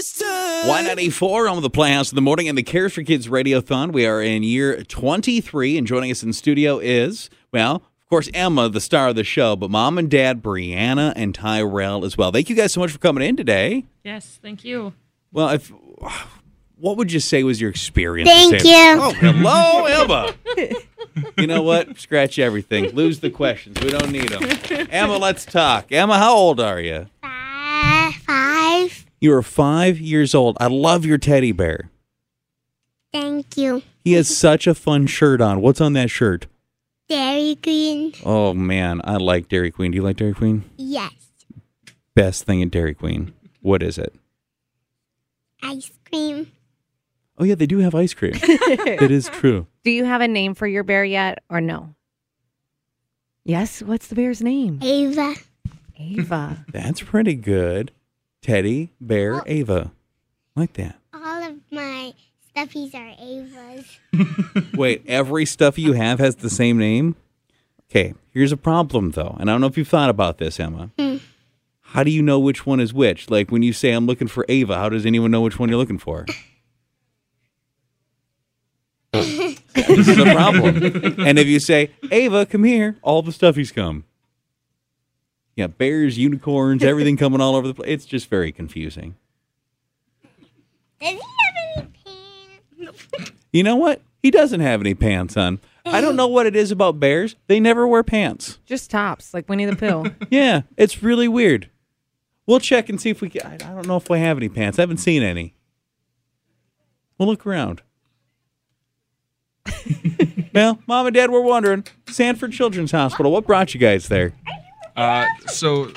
this time. Y94 on the Playhouse in the morning and the Cares for Kids Radiothon. We are in year 23, and joining us in studio is, well, of course, Emma, the star of the show, but mom and dad, Brianna and Tyrell as well. Thank you guys so much for coming in today. Yes, thank you. Well, if what would you say was your experience? Thank you. Oh, hello, Emma. you know what? Scratch everything. Lose the questions. We don't need them. Emma, let's talk. Emma, how old are you? Five. Five. You are five years old. I love your teddy bear. Thank you. He has such a fun shirt on. What's on that shirt? Dairy Queen. Oh man, I like Dairy Queen. Do you like Dairy Queen? Yes. Best thing at Dairy Queen. What is it? Ice cream. Oh yeah, they do have ice cream. that is true. Do you have a name for your bear yet or no? Yes. What's the bear's name? Ava. Ava. That's pretty good. Teddy Bear Ava. Like that. All of my stuffies are Ava's. Wait, every stuff you have has the same name? Okay, here's a problem though. And I don't know if you've thought about this, Emma. Hmm. How do you know which one is which? Like when you say I'm looking for Ava, how does anyone know which one you're looking for? this is a problem. And if you say, Ava, come here, all the stuffies come. Yeah, bears, unicorns, everything coming all over the place. It's just very confusing. Does he have any pants? You know what? He doesn't have any pants on. I don't know what it is about bears. They never wear pants. Just tops, like Winnie the Pooh. Yeah, it's really weird. We'll check and see if we can. I I don't know if we have any pants. I haven't seen any. We'll look around. well, mom and dad were wondering. Sanford Children's Hospital. What brought you guys there? Uh, so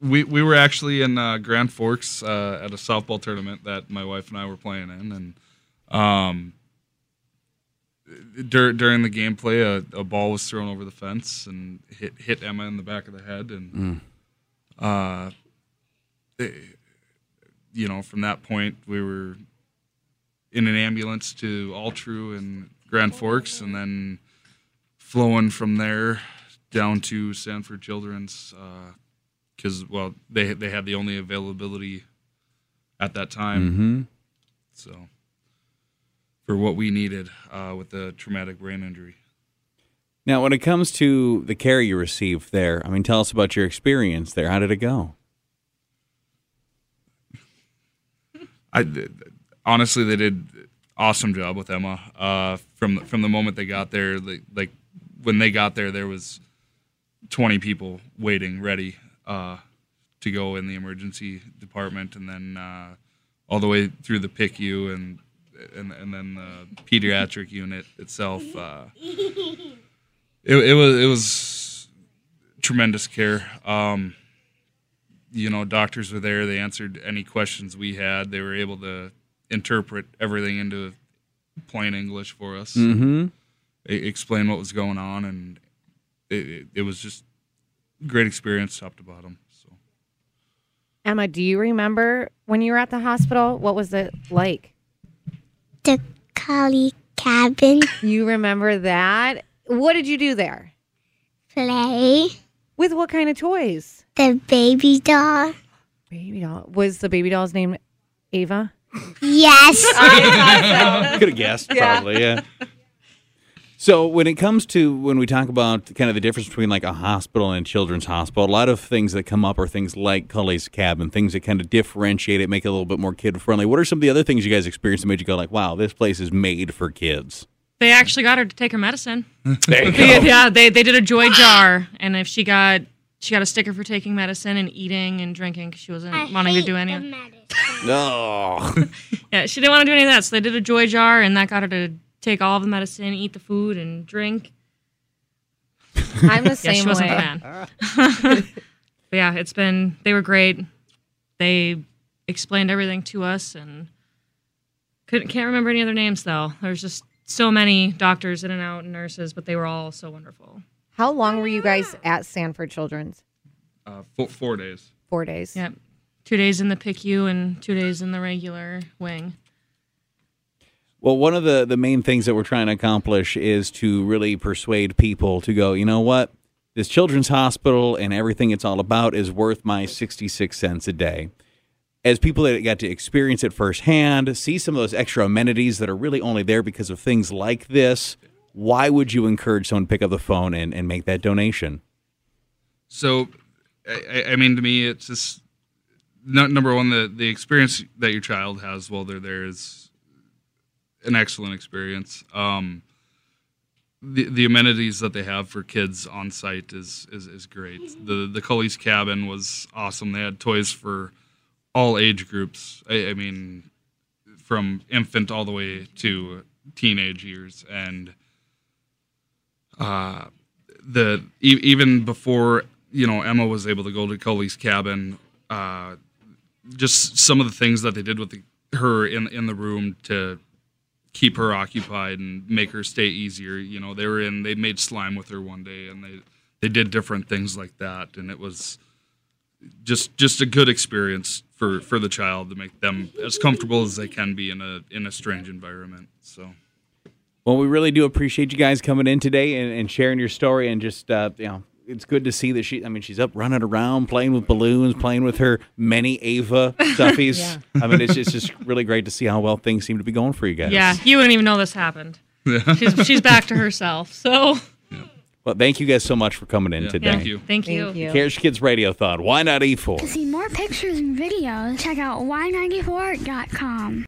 we we were actually in uh, Grand Forks uh, at a softball tournament that my wife and I were playing in, and um, dur- during the gameplay, a, a ball was thrown over the fence and hit hit Emma in the back of the head, and uh, it- you know, from that point, we were in an ambulance to Altru and Grand Forks, and then flowing from there down to Sanford Children's because well they they had the only availability at that time. Mm-hmm. So for what we needed uh, with the traumatic brain injury. Now, when it comes to the care you received there, I mean, tell us about your experience there. How did it go? I honestly they did awesome job with Emma uh, from from the moment they got there. Like, like when they got there, there was twenty people waiting, ready uh, to go in the emergency department, and then uh, all the way through the PICU and and and then the pediatric unit itself. Uh, it, it was it was tremendous care. Um, you know, doctors were there. They answered any questions we had. They were able to interpret everything into plain English for us. Mm-hmm. explain what was going on, and it, it, it was just great experience, top to bottom. So Emma, do you remember when you were at the hospital? What was it like? The Cully cabin. You remember that? What did you do there? Play. With what kind of toys? The baby doll. Baby doll. Was the baby doll's name Ava? Yes. Could have guessed, probably, yeah. So when it comes to when we talk about kind of the difference between like a hospital and a children's hospital, a lot of things that come up are things like Cully's Cabin, things that kind of differentiate it, make it a little bit more kid friendly. What are some of the other things you guys experienced that made you go like, "Wow, this place is made for kids"? They actually got her to take her medicine. There you They- go. yeah, they, they did a joy jar, and if she got she got a sticker for taking medicine and eating and drinking because she wasn't I wanting to do the any. medicine. Oh, Yeah, she didn't want to do any of that, so they did a joy jar, and that got her to take all of the medicine, eat the food, and drink. I'm the Yeah, same she wasn't way. a fan. but yeah, it's been they were great. They explained everything to us, and couldn't can't remember any other names though. There's just so many doctors in and out and nurses, but they were all so wonderful. How long were you guys at Sanford Children's? uh, four, four days. Four days. Yep. Two days in the PICU and two days in the regular wing. Well, one of the, the main things that we're trying to accomplish is to really persuade people to go, you know what? This children's hospital and everything it's all about is worth my 66 cents a day. as people that got to experience it firsthand, see some of those extra amenities that are really only there because of things like this, why would you encourage someone to pick up the phone and, and make that donation? So, I, I mean, to me, it's just number one the the experience that your child has while they're there is an excellent experience. Um, the the amenities that they have for kids on site is is, is great. The the Cully's cabin was awesome. They had toys for all age groups. I, I mean, from infant all the way to teenage years, and uh, the e- even before you know Emma was able to go to Cully's cabin, uh, just some of the things that they did with the, her in in the room to keep her occupied and make her stay easier. You know, they were in they made slime with her one day, and they they did different things like that, and it was just just a good experience for for the child to make them as comfortable as they can be in a in a strange environment. So. Well, we really do appreciate you guys coming in today and, and sharing your story and just uh, you know it's good to see that she. I mean, she's up running around, playing with balloons, playing with her many Ava stuffies. Yeah. I mean, it's, it's just really great to see how well things seem to be going for you guys. Yeah, you wouldn't even know this happened. She's she's back to herself. So Well, thank you guys so much for coming in Yeah, today. Thank you. thank you. Thank you. Cares Kids Radiothon. Why not E E4? To see more pictures and videos, check out y94.com.